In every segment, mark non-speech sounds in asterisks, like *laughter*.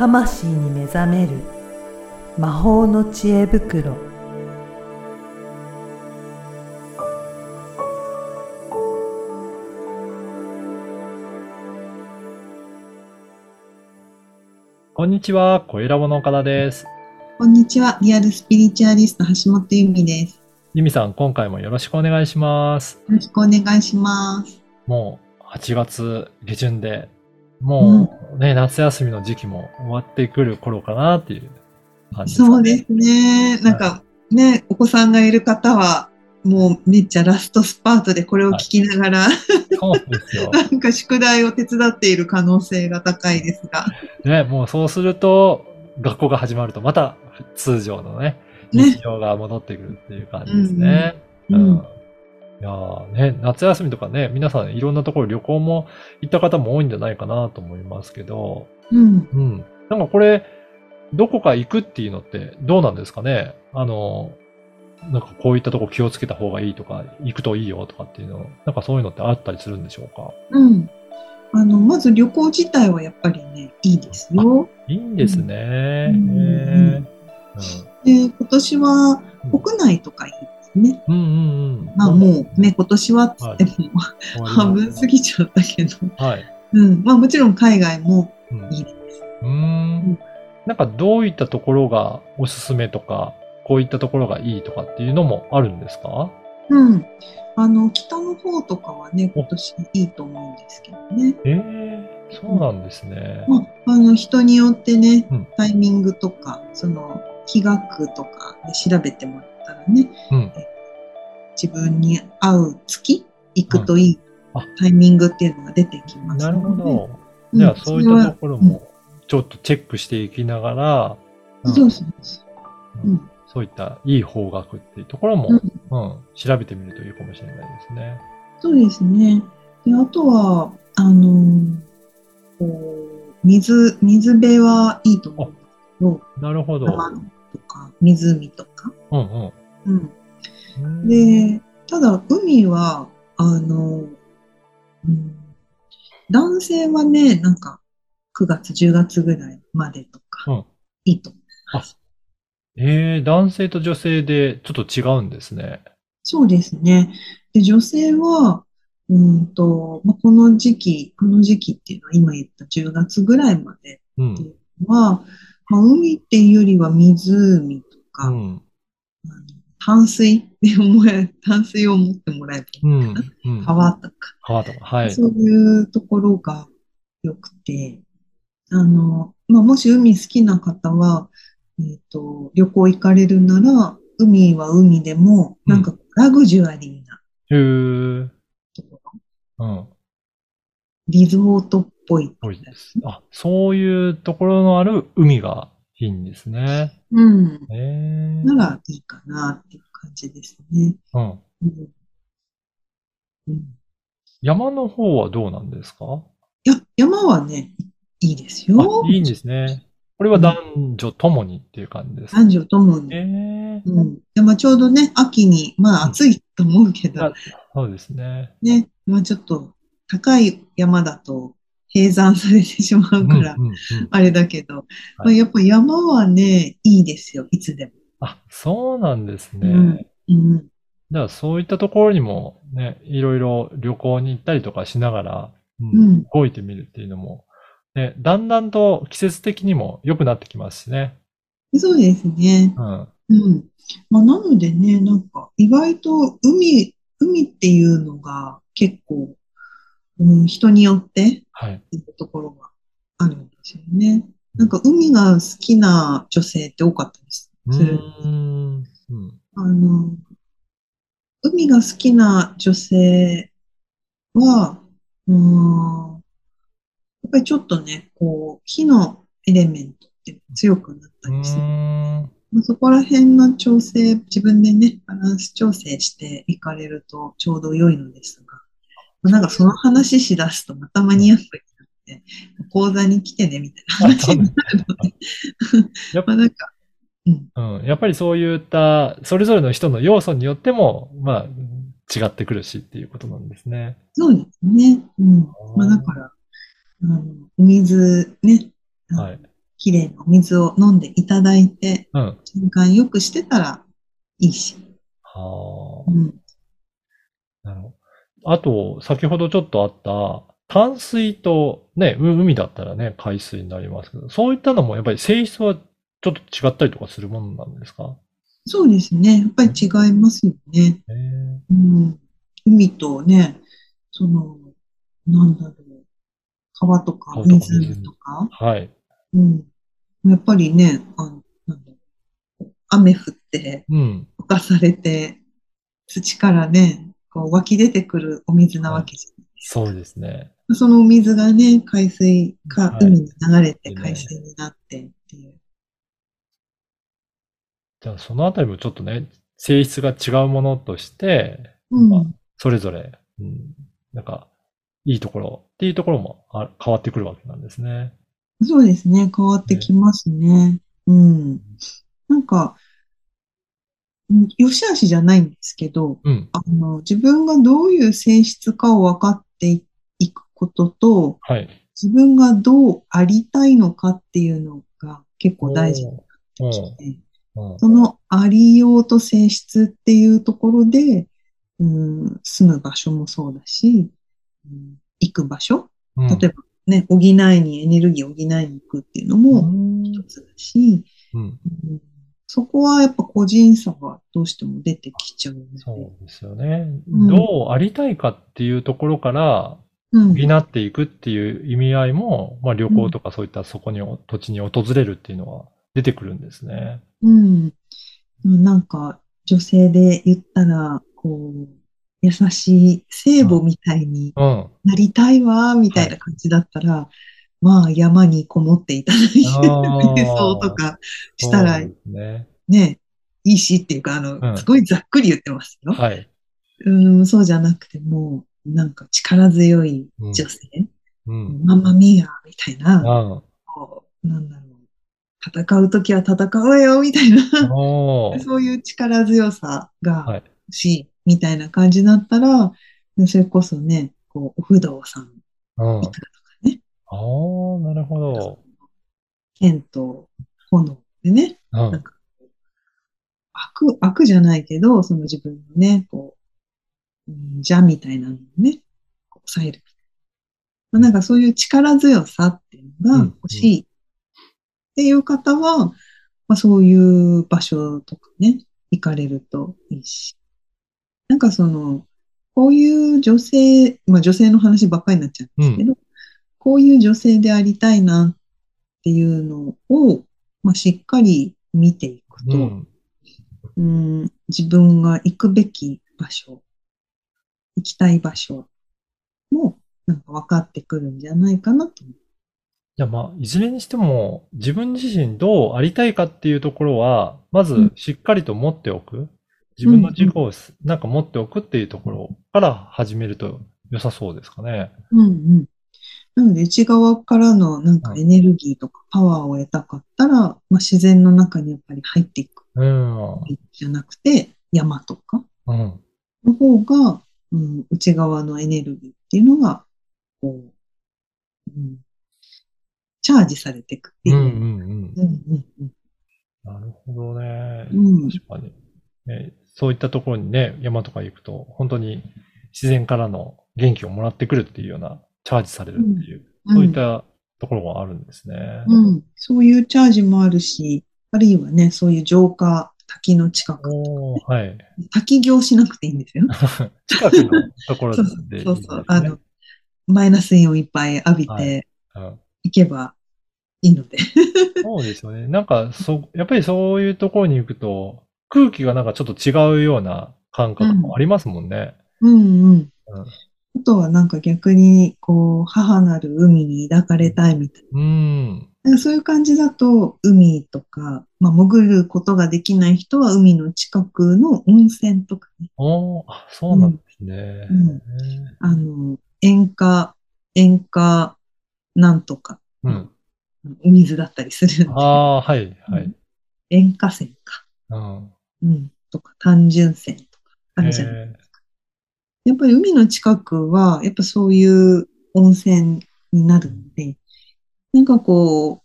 魂に目覚める魔法の知恵袋こんにちは、小ラボの岡田です。こんにちは。リアルスピリチュアリスト橋本由美です。ゆみさん、今回もよろしくお願いします。よろしくお願いします。もう8月下旬で、もうね、夏休みの時期も終わってくる頃かなっていう感じですかね。そうですね。なんかね、お子さんがいる方は、もうめっちゃラストスパートでこれを聞きながら、そうですよ。*laughs* なんか宿題を手伝っている可能性が高いですが。ね、もうそうすると、学校が始まるとまた通常のね、ね日常が戻ってくるっていう感じですね。うんうんいやーね、夏休みとかね、皆さんいろんなところ旅行も行った方も多いんじゃないかなと思いますけど、うん。うん。なんかこれ、どこか行くっていうのってどうなんですかね？あの、なんかこういったとこ気をつけた方がいいとか、行くといいよとかっていうの、なんかそういうのってあったりするんでしょうか？うん。あの、まず旅行自体はやっぱりね、いいですよ。いいんですね。うんへで、今年は国内とかいいですね。うんうんうん。まあもうね、今年はっつっても、う *laughs* 半分過ぎちゃったけど。はい。うん。まあもちろん海外もうんいいです。うーん。なんかどういったところがおすすめとか、こういったところがいいとかっていうのもあるんですか？うん。あの、北の方とかはね、今年いいと思うんですけどね。ええそうなんですね。まあ、あの、人によってねうん、タイミングとか、その、気学とかで調べてもらったらね、うん。自分に合う月行くといいタイミングっていうのが出てきますなるほ。ど。うんじゃあそういったところもちょっとチェックしていきながら、うんそうそうそう。うん。そういったいい方角っていうところも、うんうん調べてみるといいかもしれないですね。そうですね。で、あとは、あの、こう、水、水辺はいいと思うんですけど、なるほど。山とか湖とか。うんうん。うん。で、ただ海は、あの、うん、男性はね、なんか9月、10月ぐらいまでとか、うんいいと思います。えー、男性と女性でちょっと違うんですね。そうですね。で、女性は、うんと、まあ、この時期、この時期っていうのは今言った10月ぐらいまでうんって。いうのは、まあ、海っていうよりは湖とか、うん。淡水で思え、淡水を持ってもらえばいいうんかな？。うん。川とか。川とか。はい。そういうところが良くて、あの、まあ、もし海好きな方は、えっと、旅行行かれるなら、海は海でも、うんなんかラグジュアリーなへー。ところ、うん。リゾートっぽい。多いです。あ、そういうところのある海がいいんですね。うん。えー。ならいいかなっていう感じですね。うん。うん。うん、山の方はどうなんですか？いや、山はね、いいですあよ。、いいんですね。これは男女ともにっていう感じですか？男女ともに。ええうん。でまあ、ちょうどね、秋に、まあ暑いと思うけど、あそうですね。ね、まあちょっと高い山だと閉山されてしまうから、あれだけど、まあ、はいやっぱ山はね、いいですよ、いつでも。あ、そうなんですね。うんうん。じゃあそういったところにもね、いろいろ旅行に行ったりとかしながら、うんうん動いてみるっていうのも、ね、だんだんと季節的にも良くなってきますしね。そうですね。うん。うん。まあ、なのでね、なんか意外と海、海っていうのが結構、うん、人によってはい。いいところがあるんですよね。なんか海が好きな女性って多かったりすうん。うん。あの、海が好きな女性は、うーん、やっぱりちょっとね、こう、火のエレメントって強くなったうりする。まあそこら辺の調整、自分でね、バランス調整していかれるとちょうど良いのですが、まあなんかその話しだすとまたマニアックになって、講座に来てねみたいな話になるので、やっぱまあなんか、うん、うん。やっぱりそういった、それぞれの人の要素によっても、まあ、違ってくるしっていうことなんですね。そうですね。うん。まあだから、あの、お水ね、はい。きれいなお水を飲んでいただいて、うん。循環よくしてたらいいし。はあ。うん。なるほど。あと、先ほどちょっとあった、淡水とね、う海だったらね、海水になりますけど、そういったのもやっぱり性質はちょっと違ったりとかするものなんですか？そうですね。やっぱり違いますよね。うん。海とね、その、なんだろう。川とか川とか湖湖とか。はい。うん。やっぱりね、あの、なんだろう。雨降って、うん。浮かされて、土からね、こう湧き出てくるお水なわけじゃないそうですね。そのお水がね、海水かはい海に流れてね海水になってっていう。じゃあ、そのあたりもちょっとね、性質が違うものとして、まあうん。それぞれ、うん、なんか、いいところっていうところもあ変わってくるわけなんですね。そうですね。変わってきますね。うん。なんか、うんよしあしじゃないんですけど、うん。あの、自分がどういう性質かを分かっていくことと、はい。自分がどうありたいのかっていうのが結構大事になってきて、うん。そのありようと性質っていうところで、うん、住む場所もそうだし、うん、行く場所、うん例えばね、補いにエネルギーを補いに行くっていうのもうん一つだし、うん。うんそこはやっぱ個人差がどうしても出てきちゃうので。そうですよね。うんどうありたいかっていうところから、うん。補っていくっていう意味合いも、まあ旅行とかそういったそこに、土地に訪れるっていうのは出てくるんですね。うん。なんか、女性で言ったら、こう、優しい聖母みたいにうん。なりたいわ、みたいな感じだったら、まあ山にこもっていただいて、瞑想とかしたらね。ね、いいしっていうか、あの、うんすごいざっくり言ってますよ。はい。うん、そうじゃなくてもう、なんか力強い女性、うん。ママミーアみたいな、あこうなんだろう、戦うときは戦うよ、みたいな、*laughs* そういう力強さがはい。欲しい、みたいな感じだったら、それこそね、こう、お不動さんうん。いくらとああ、なるほど。剣と炎でね、うんなんか、悪、悪じゃないけど、その自分のね、こう、うん邪みたいなのをね、抑える。まあ、なんかそういう力強さっていうのが欲しいっていう方は、まあそういう場所とかね、行かれるといいし。なんかその、こういう女性、まあ女性の話ばっかりになっちゃうんですけど、こういう女性でありたいなっていうのを、まあしっかり見ていくと、うん。うん、自分が行くべき場所、行きたい場所もなんか分かってくるんじゃないかなと思う。じゃあまあ、いずれにしても、自分自身どうありたいかっていうところは、まずうんしっかりと持っておく。自分の自己をすなんか持っておくっていうところから始めると良さそうですかね。うんうん。なので内側からのなんかうんエネルギーとかパワーを得たかったら、まあ、自然の中にやっぱり入っていくうん。じゃなくて山とかうん。の方が、うん、内側のエネルギーっていうのが、こう、うん、チャージされていくっていうなるほどね。うん確かに、ね。そういったところにね、山とか行くと、本当に自然からの元気をもらってくるっていうような、チャージされるっていう、うんそういったところがあるんですね。うん、そういうチャージもあるし、あるいはね、そういう浄化、滝の近く、おーはい。滝行しなくていいんですよ。*laughs* 近くのところそうでいいですね。*laughs* そうそう。あの、マイナスイオンいっぱい浴びはてうんいけばいいので。そうですよね。なんか、そ、やっぱりそういうところに行くと、空気がなんかちょっと違うような感覚もありますもんね。うんうん。うんあとはなんか逆に、こう、母なる海に抱かれたいみたいうん。な。なんかそういう感じだと、海とか、まあ、潜ることができない人は海の近くの温泉とかね。おーあ、そうなんですね。うんあの、塩化、塩化なんとか、うん。お水だったりするんで。ああ、はい、はい。塩化泉か。うん。うん。とか、単純泉とか、あるじゃない。えやっぱり海の近くは、やっぱそういう温泉になるので、なんかこ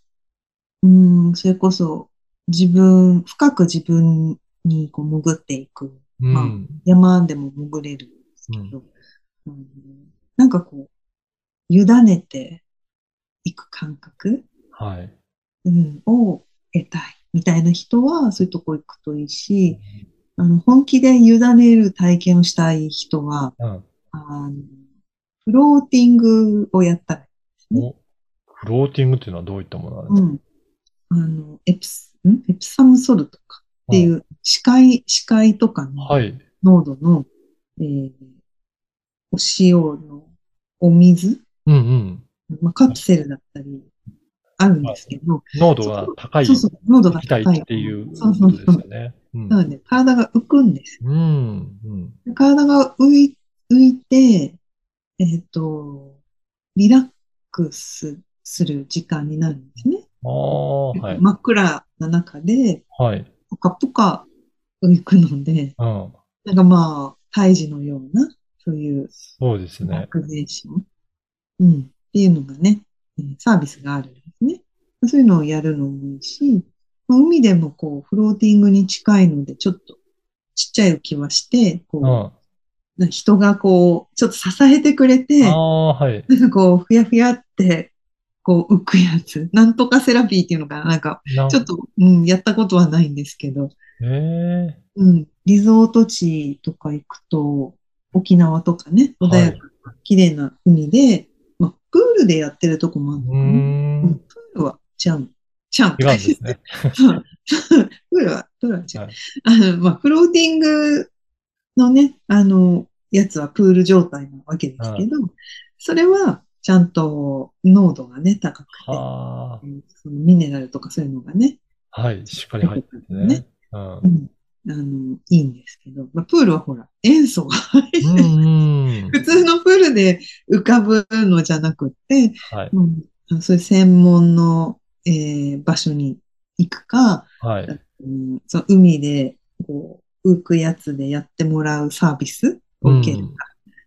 う、うん、それこそ自分、深く自分にこう潜っていく。うん。まあ山でも潜れるんですけど、うんなんかこう、委ねていく感覚、はい。うん、を得たいみたいな人はそういうとこ行くといいし、あの本気で委ねる体験をしたい人は、うん。あのフローティングをやったらいいですね。おフローティングっていうのはどういったものなんですか？うん。あの、エプス、ん？エプサムソルトかっていう、視界、視界とかのはい。濃度の、えーお塩のお水、うんうん。まあ、カプセルだったり、あるんですけど、濃度が高いそうそう、濃度が高い。っていうそうことですそうそうよね。うんなので、体が浮くんです。うん。うん。体が浮い浮いて、えっ、と、リラックスする時間になるんですね。ああ、はい。真っ暗な中で、はい。ポカポカ浮くので、うん。なんかまあ、胎児のような、そういうそうですね。クゼーション、うん、っていうのがね、えーサービスがあるんですね。そういうのをやるのもいいし、まあ海でもこう、フローティングに近いので、ちょっとちっちゃい浮き輪して、こう、うん。人がこう、ちょっと支えてくれて、あ、はい。なんかこう、ふやふやって、こう、浮くやつ。なんとかセラピーっていうのかななんか、なちょっと、うん、やったことはないんですけど、ええうん、リゾート地とか行くと、沖縄とかね、穏やかな、綺麗な海で、まあ、プールでやってるとこもあるのうん。プールはちゃう。ちゃう。違うんですね。プールは、プールは違う。はいあの、まあ、フローティングのね、あの、やつはプール状態なわけですけど、それはちゃんと濃度がね、高くて、そのミネラルとかそう。いう。のがね、はい。しっかり入ってるねね。う。んう。ん、あの、いいんですけど、まあ、プールはほら、塩素が入ってう。んう。ん。普通のプールで浮かぶのじゃなくて、はい。う。ん、そう。いう。専門の、えー場所に行くか、はい。うん、その海でこう浮くやつでやってもらうサービスを受けるか。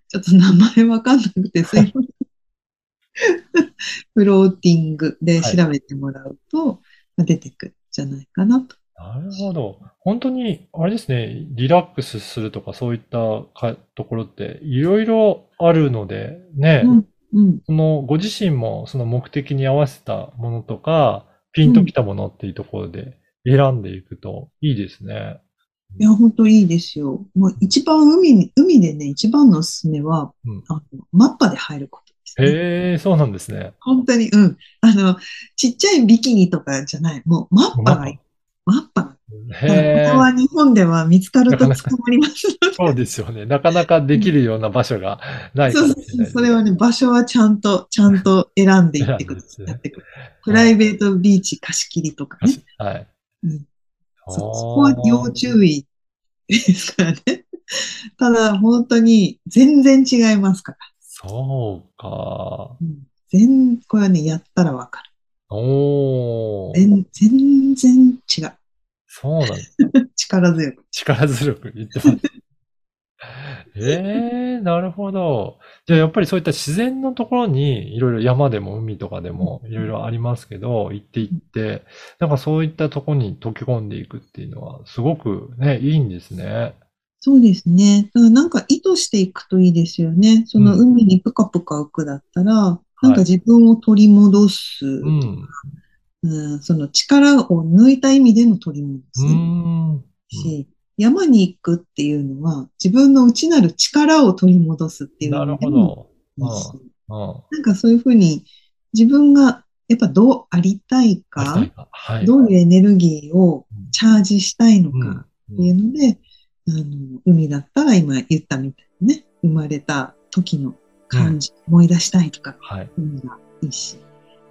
ちょっと名前わかんなくて、すいません。フローティングで調べてもらうと、まあ出てくるんじゃないかなと。なるほど。本当に、あれですね、リラックスするとかそういったかところっていろいろあるので、ね、うん、うん、そのご自身もその目的に合わせたものとか、ピンときたものっていうところで選んでいくといいですね。いや、本当いいですよ。もう一番海に、海でね、一番のおすすめは、うんあのマッパで入ることです、ね。へえ、そうなんですね。本当に、うん。あの、ちっちゃいビキニとかじゃない。もうマッパが。マッパが。これへえ、は日本では見つかるとなかなか捕まりますので。そうですよね。なかなかできるような場所がないかそうそうそう。もしれないですそれはね、場所はちゃんと、ちゃんと選んでいってくださ *laughs* い。プライベートビーチ貸し切りとかね。はい。うんそうそこは要注意ですからね。*laughs* ただ、本当に全然違いますから。そうか。うん全、これはね、やったらわかおー。る。全全然。そうなんです。*laughs* 力強く。力強く言ってます。*laughs* ええなるほど。じゃあやっぱりそういった自然のところにいろいろ山でも海とかでもいろいろありますけど、行って行って、なんかそういったところに溶け込んでいくっていうのはすごくね、いいんですね。そうですね。だからなんか意図していくといいですよね。その海にぷかぷか浮くだったら、なんか自分を取り戻す、うん。うんその力を抜いた意味での取り戻す。し、山に行くっていうのは自分の内なる力を取り戻すっていうなるほど。いいし、うん。なんかそういうふうに自分がやっぱどうありたいか、いかはい。どういうエネルギーをチャージしたいのうんかっていうので、あの、海だったら今言ったみたいにね、生まれた時の感じ、思い出したいとか、はい。海がいいし、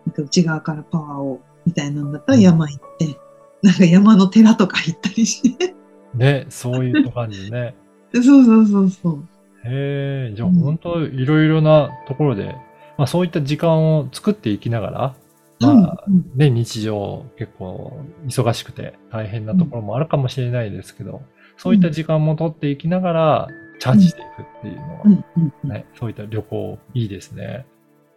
なんか内側からパワーをみたいなんだったら山行って、なんか山の寺とか行ったりして、ね、そういう感じでね。*laughs* そうそうそうそう。へえ、じゃあうん本当いろいろなところで、まあそういった時間を作っていきながら、うんまあね、日常結構忙しくて大変なところもあるかもしれないですけど、そういった時間も取っていきながらチャージしていくっていうのは、うんうんうんね、そういった旅行いいですね。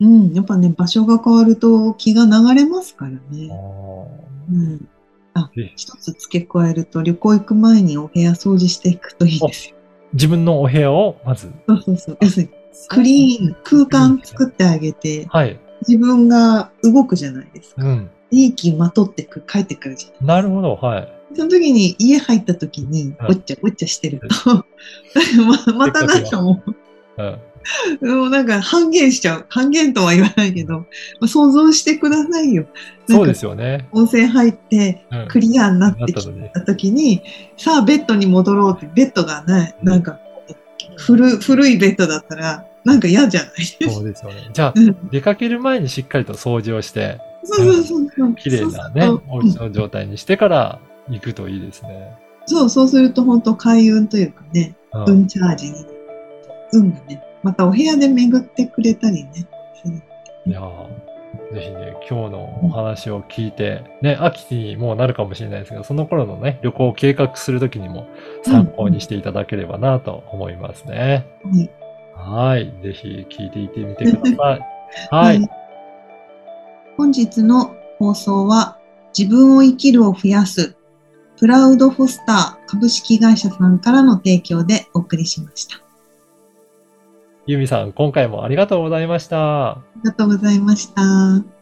うん、やっぱね、場所が変わると気が流れますからあね。ーうん。あえ、一つ付け加えると、旅行行く前にお部屋掃除していくといいですよ。自分のお部屋をまず。そうそうそう。要するに、クリーン、空間作ってあげて、はい。自分が動くじゃないですか。うん。いい気まとってく、帰ってくるじゃないなるほど。はい。その時に家入った時に、うんおっちゃおっちゃしてると、*laughs* ままたなんかもうん。う、*laughs* もうなんか半減しちゃう。半減とは言わないけど、まあ、想像してくださいよ。そうですよね。温泉入ってうん。クリアになってきたのにた時に、さあベッドに戻ろうって、ベッドがない、うんなんか古古いベッドだったら、なんか嫌じゃない？ですか。そうですよね。じゃあうん、出かける前にしっかりと掃除をして、そうそうそうそう。綺麗なね、お家の状態にしてから行くといいですね。そう、そうすると本当開運というかね、うん運チャージに。運がね、またお部屋で巡ってくれたりね。いやーぜひね、今日のお話を聞いて、ね、秋にもうなるかもしれないですけど、その頃のね、旅行を計画するときにも参考にしていただければなと思いますね。はいはい。ぜひ聞いていってみてください。はい。本日の放送は自分を生きるを増やすプラウドフォスター株式会社さんからの提供でお送りしました。あゆみさん、今回もありがとうございました。ありがとうございました。